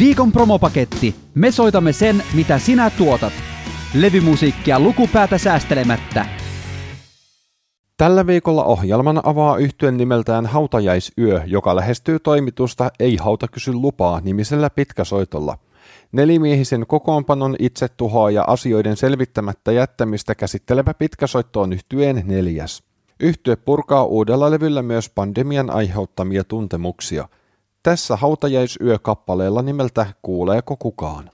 Viikon promopaketti. Me soitamme sen, mitä sinä tuotat. Levymusiikkia lukupäätä säästelemättä. Tällä viikolla ohjelman avaa yhtyen nimeltään Hautajaisyö, joka lähestyy toimitusta Ei hauta kysy lupaa nimisellä pitkäsoitolla. Nelimiehisen kokoonpanon itsetuhoa ja asioiden selvittämättä jättämistä käsittelevä pitkäsoitto on yhtyeen neljäs. Yhtye purkaa uudella levyllä myös pandemian aiheuttamia tuntemuksia. Tässä hautajaisyö-kappaleella nimeltä Kuuleeko kukaan?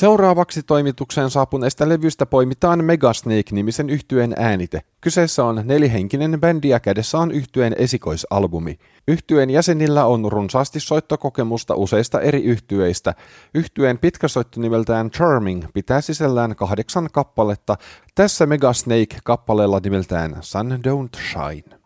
Seuraavaksi toimitukseen saapuneesta levystä poimitaan Megasnake-nimisen yhtyeen äänite. Kyseessä on nelihenkinen bändi ja kädessä on yhtyeen esikoisalbumi. Yhtyeen jäsenillä on runsaasti soittokokemusta useista eri yhtyeistä. Yhtyeen pitkä soitto nimeltään Charming pitää sisällään kahdeksan kappaletta. Tässä Megasnake kappaleella nimeltään Sun Don't Shine.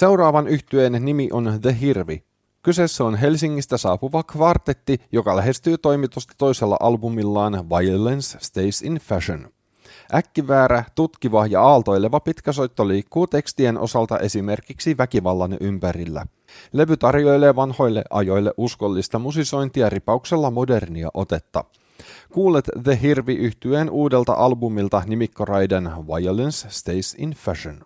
Seuraavan yhtyeen nimi on The Hirvi. Kyseessä on Helsingistä saapuva kvartetti, joka lähestyy toimitusta toisella albumillaan Violence Stays in Fashion. Äkkiväärä, tutkiva ja aaltoileva pitkäsoitto liikkuu tekstien osalta esimerkiksi väkivallan ympärillä. Levy tarjoilee vanhoille ajoille uskollista musisointia ripauksella modernia otetta. Kuulet The Hirvi yhtyeen uudelta albumilta nimikkoraiden Violence Stays in Fashion.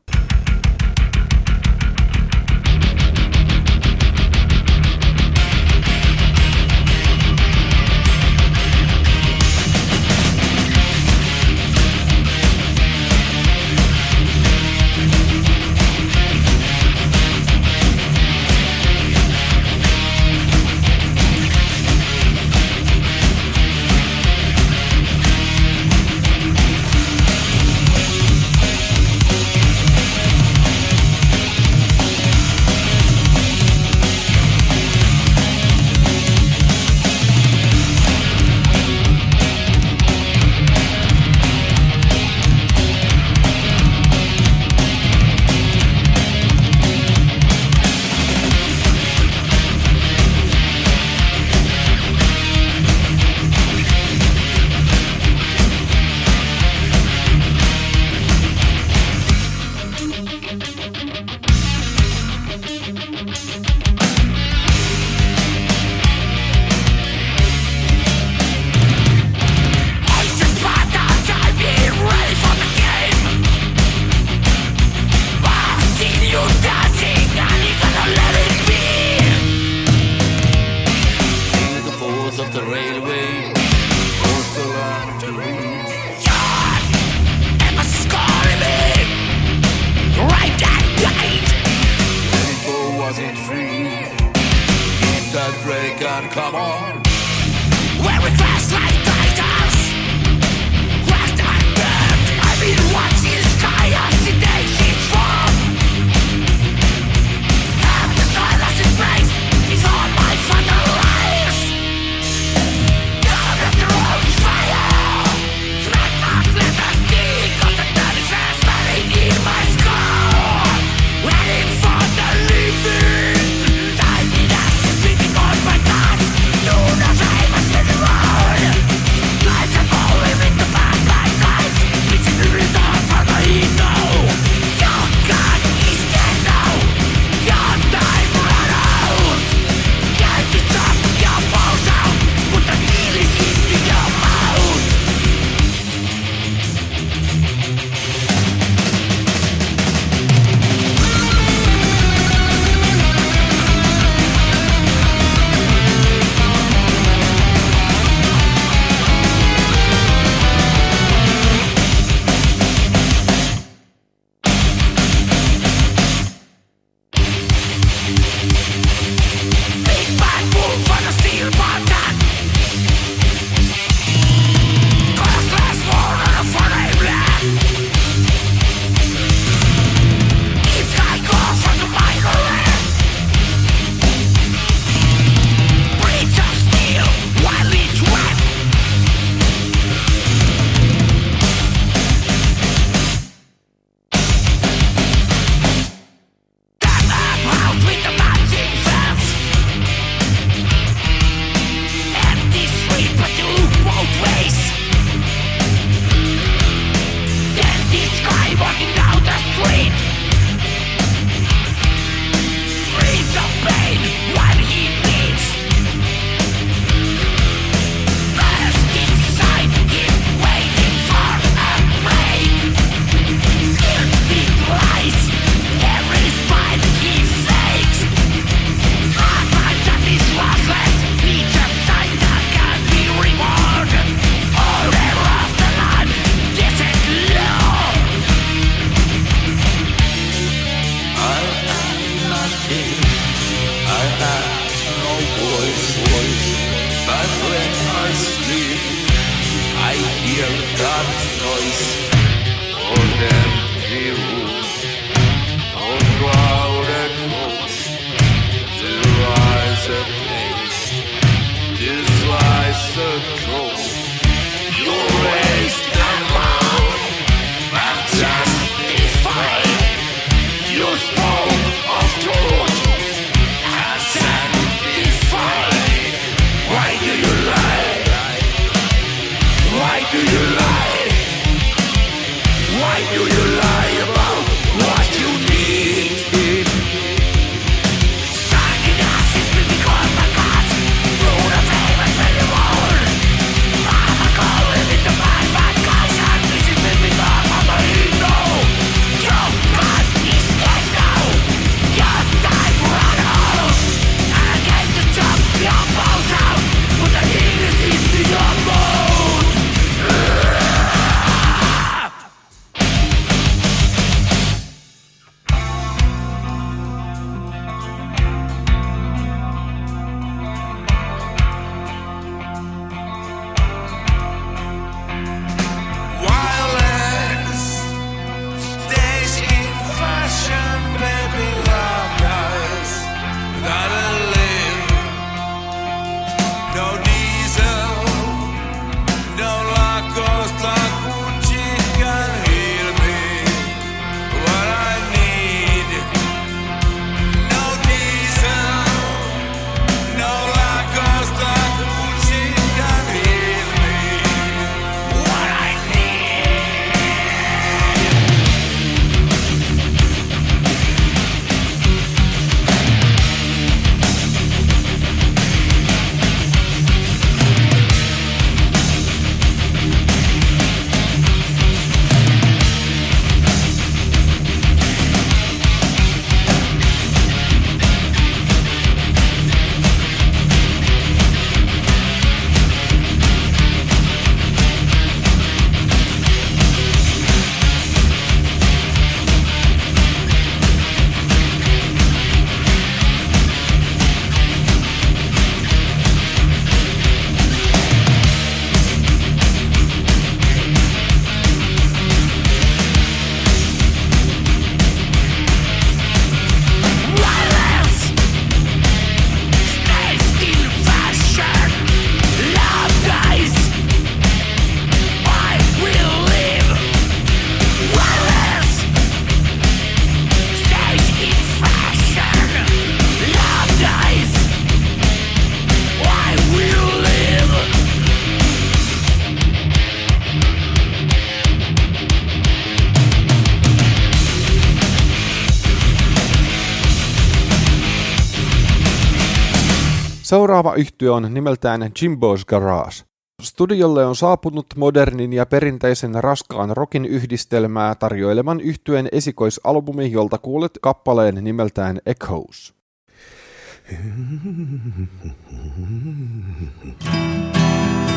Destroy Seuraava yhtye on nimeltään Jimbo's Garage. Studiolle on saapunut modernin ja perinteisen raskaan rokin yhdistelmää tarjoileman yhtyeen esikoisalbumi, jolta kuulet kappaleen nimeltään Echoes.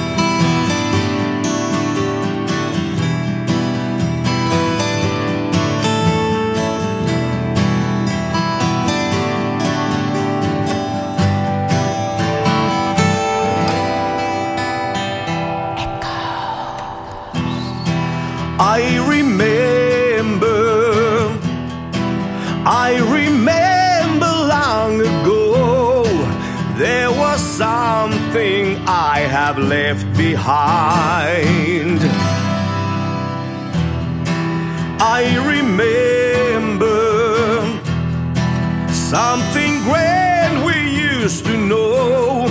I remember, I remember long ago, there was something I have left behind. I remember something grand we used to know.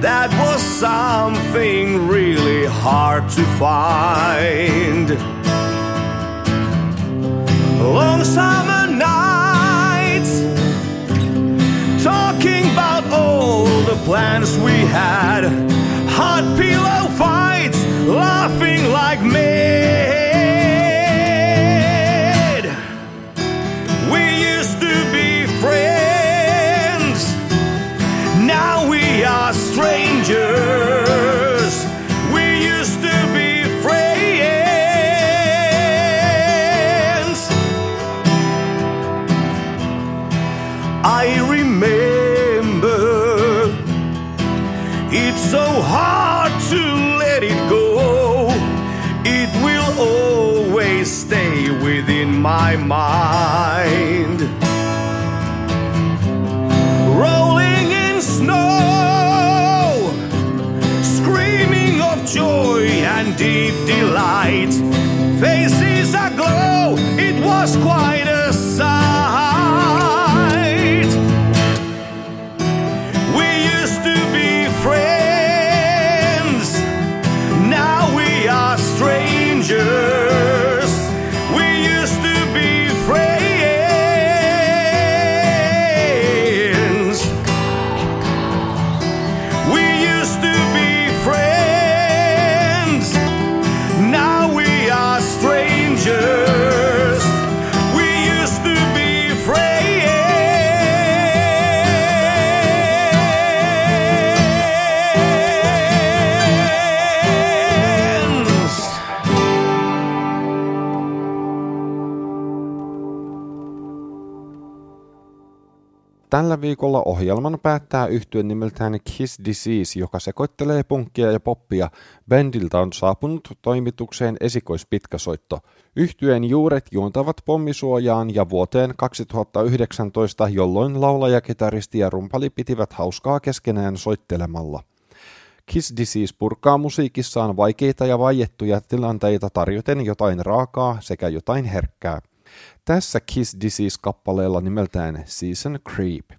That was something really hard to find. Long summer nights, talking about all the plans we had, hot pillow fights, laughing like mad. Joy and deep delight. Faces aglow, it was quite a sight. Tällä viikolla ohjelman päättää yhtyen nimeltään Kiss Disease, joka sekoittelee punkkia ja poppia. Bändiltä on saapunut toimitukseen esikoispitkäsoitto. Yhtyeen juuret juontavat pommisuojaan ja vuoteen 2019, jolloin laulaja, kitaristi ja rumpali pitivät hauskaa keskenään soittelemalla. Kiss Disease purkaa musiikissaan vaikeita ja vaiettuja tilanteita tarjoten jotain raakaa sekä jotain herkkää. Tässä Kiss Disease-kappaleella nimeltään Season Creep.